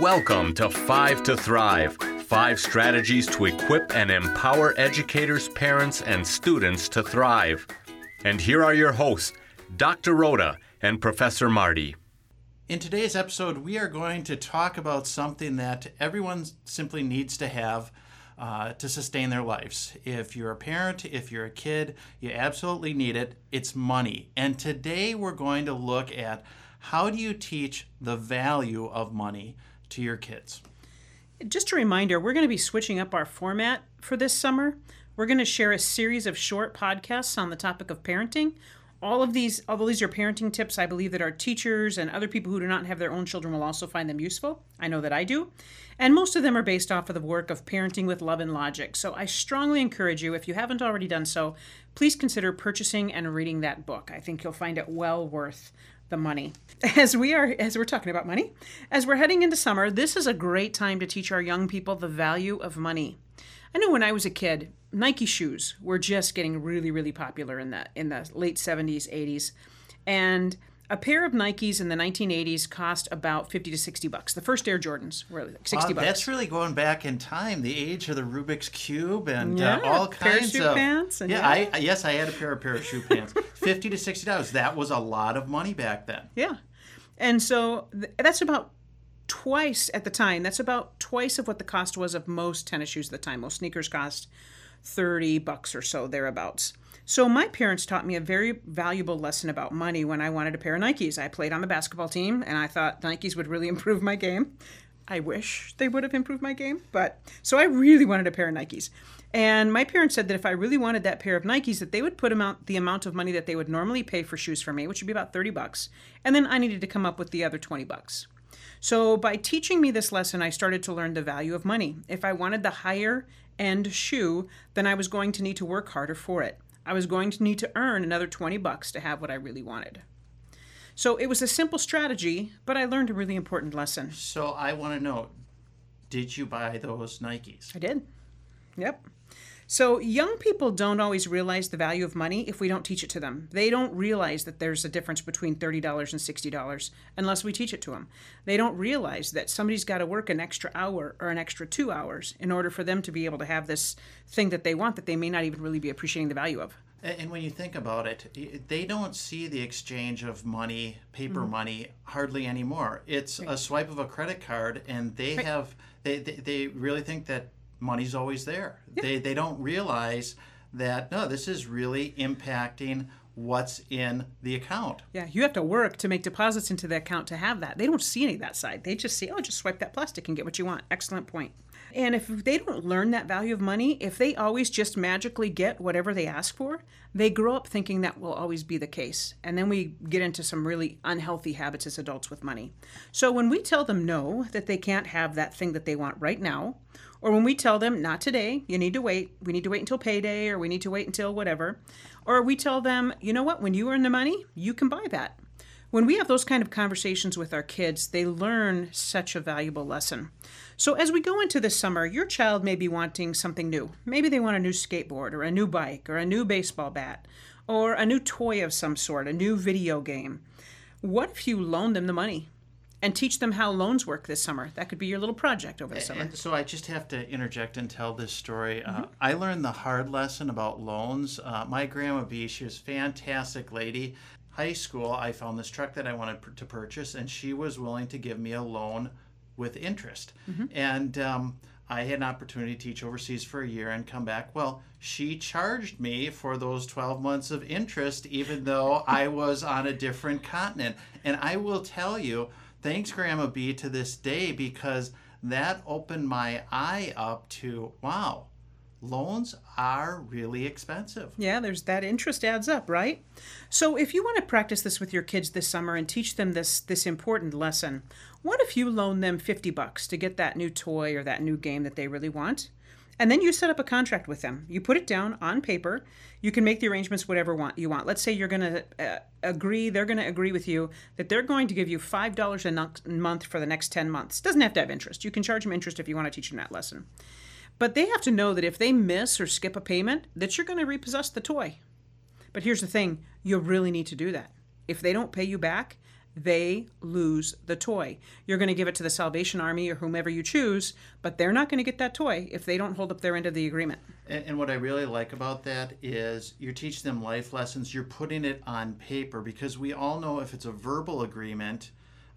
Welcome to Five to Thrive five strategies to equip and empower educators, parents, and students to thrive. And here are your hosts, Dr. Rhoda and Professor Marty. In today's episode, we are going to talk about something that everyone simply needs to have uh, to sustain their lives. If you're a parent, if you're a kid, you absolutely need it. It's money. And today we're going to look at how do you teach the value of money to your kids. Just a reminder, we're going to be switching up our format for this summer. We're going to share a series of short podcasts on the topic of parenting. All of these, although these are parenting tips, I believe that our teachers and other people who do not have their own children will also find them useful. I know that I do. And most of them are based off of the work of Parenting with Love and Logic. So I strongly encourage you, if you haven't already done so, please consider purchasing and reading that book. I think you'll find it well worth the money. As we are as we're talking about money, as we're heading into summer, this is a great time to teach our young people the value of money. I know when I was a kid, Nike shoes were just getting really really popular in the in the late 70s, 80s. And a pair of Nikes in the 1980s cost about 50 to 60 bucks. The first Air Jordans were like 60 bucks. That's really going back in time, the age of the Rubik's Cube and uh, yeah, uh, all kinds parachute of pants. And yeah, yeah, I yes, I had a pair of parachute pants. 50 to 60 dollars. That was a lot of money back then. Yeah. And so th- that's about twice at the time. That's about twice of what the cost was of most tennis shoes at the time. Most sneakers cost 30 bucks or so thereabouts. So my parents taught me a very valuable lesson about money when I wanted a pair of Nikes. I played on the basketball team and I thought Nikes would really improve my game. I wish they would have improved my game, but so I really wanted a pair of Nikes. And my parents said that if I really wanted that pair of Nikes, that they would put amount the amount of money that they would normally pay for shoes for me, which would be about 30 bucks, and then I needed to come up with the other 20 bucks. So by teaching me this lesson, I started to learn the value of money. If I wanted the higher end shoe, then I was going to need to work harder for it. I was going to need to earn another 20 bucks to have what I really wanted. So it was a simple strategy, but I learned a really important lesson. So I want to know did you buy those Nikes? I did. Yep. So, young people don't always realize the value of money if we don't teach it to them. They don't realize that there's a difference between $30 and $60 unless we teach it to them. They don't realize that somebody's got to work an extra hour or an extra two hours in order for them to be able to have this thing that they want that they may not even really be appreciating the value of. And when you think about it, they don't see the exchange of money, paper mm-hmm. money, hardly anymore. It's right. a swipe of a credit card, and they right. have they, they, they really think that money's always there. They they don't realize that no, this is really impacting what's in the account. Yeah, you have to work to make deposits into the account to have that. They don't see any of that side. They just see, oh, just swipe that plastic and get what you want. Excellent point. And if they don't learn that value of money, if they always just magically get whatever they ask for, they grow up thinking that will always be the case. And then we get into some really unhealthy habits as adults with money. So when we tell them no, that they can't have that thing that they want right now, or when we tell them, not today, you need to wait, we need to wait until payday, or we need to wait until whatever, or we tell them, you know what, when you earn the money, you can buy that. When we have those kind of conversations with our kids, they learn such a valuable lesson. So, as we go into this summer, your child may be wanting something new. Maybe they want a new skateboard, or a new bike, or a new baseball bat, or a new toy of some sort, a new video game. What if you loan them the money? and teach them how loans work this summer. That could be your little project over the summer. And so I just have to interject and tell this story. Uh, mm-hmm. Uh, I learned the hard lesson about loans. Uh, my grandma B, she was a fantastic lady. High school, I found this truck that I wanted to purchase, and she was willing to give me a loan with interest. Mm-hmm. And um, I had an opportunity to teach overseas for a year and come back. Well, she charged me for those 12 months of interest, even though I was on a different continent. And I will tell you, thanks, Grandma B, to this day because that opened my eye up to wow, loans are really expensive. Yeah, there's that interest adds up, right? So if you want to practice this with your kids this summer and teach them this this important lesson, what if you loan them 50 bucks to get that new toy or that new game that they really want? And then you set up a contract with them. You put it down on paper. You can make the arrangements whatever want you want. Let's say you're going to uh, agree, they're going to agree with you that they're going to give you $5 a month for the next 10 months. Doesn't have to have interest. You can charge them interest if you want to teach them that lesson. But they have to know that if they miss or skip a payment, that you're going to repossess the toy. But here's the thing, you really need to do that. If they don't pay you back, they lose the toy. You're going to give it to the Salvation Army or whomever you choose, but they're not going to get that toy if they don't hold up their end of the agreement. And, and, what I really like about that is you're teaching them life lessons. You're putting it on paper because we all know if it's a verbal agreement,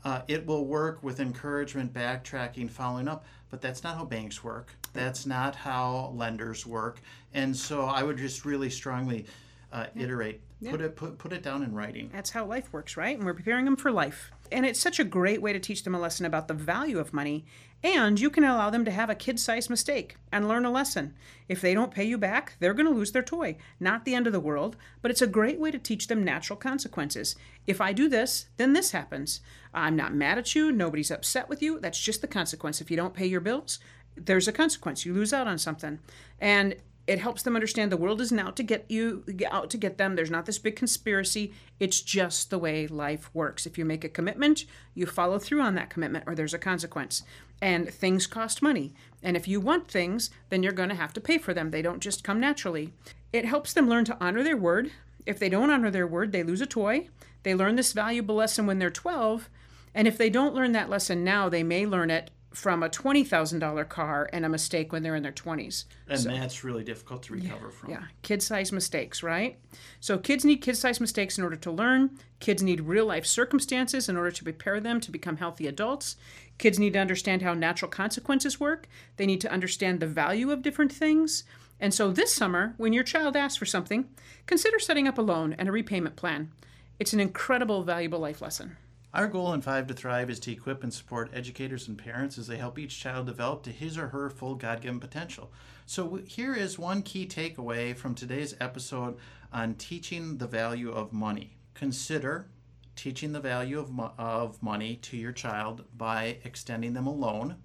uh, it will work with encouragement, backtracking, following up. But that's not how banks work. That's not how lenders work. And so I would just really strongly uh, iterate. Yeah. Put it put, put it down in writing. That's how life works, right? And we're preparing them for life. And it's such a great way to teach them a lesson about the value of money. And you can allow them to have a kid-sized mistake and learn a lesson. If they don't pay you back, they're going to lose their toy. Not the end of the world, but it's a great way to teach them natural consequences. If I do this, then this happens. I'm not mad at you. Nobody's upset with you. That's just the consequence. If you don't pay your bills, there's a consequence. You lose out on something. And it helps them understand the world isn't out to get you out to get them. There's not this big conspiracy. It's just the way life works. If you make a commitment you follow through on that commitment or there's a consequence. And things cost money. And if you want things then you're going to have to pay for them. They don't just come naturally. It helps them learn to honor their word. If they don't honor their word they lose a toy. They learn this valuable lesson when they're 12 and if they don't learn that lesson now they may learn it from a $20,000 car and a mistake when they're in their 20s. And so, that's really difficult to recover yeah, from. Yeah, kid sized mistakes, right? So kids need kid sized mistakes in order to learn. Kids need real life circumstances in order to prepare them to become healthy adults. Kids need to understand how natural consequences work. They need to understand the value of different things. And so this summer, when your child asks for something, consider setting up a loan and a repayment plan. It's an incredible, valuable life lesson. Our goal in Five to Thrive is to equip and support educators and parents as they help each child develop to his or her full God given potential. So, here is one key takeaway from today's episode on teaching the value of money. Consider teaching the value of, mo- of money to your child by extending them a loan,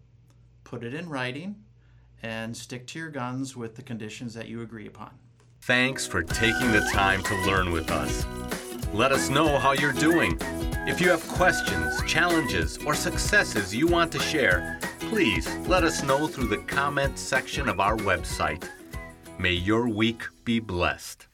put it in writing, and stick to your guns with the conditions that you agree upon. Thanks for taking the time to learn with us. Let us know how you're doing. If you have questions, challenges, or successes you want to share, please let us know through the comment section of our website. May your week be blessed.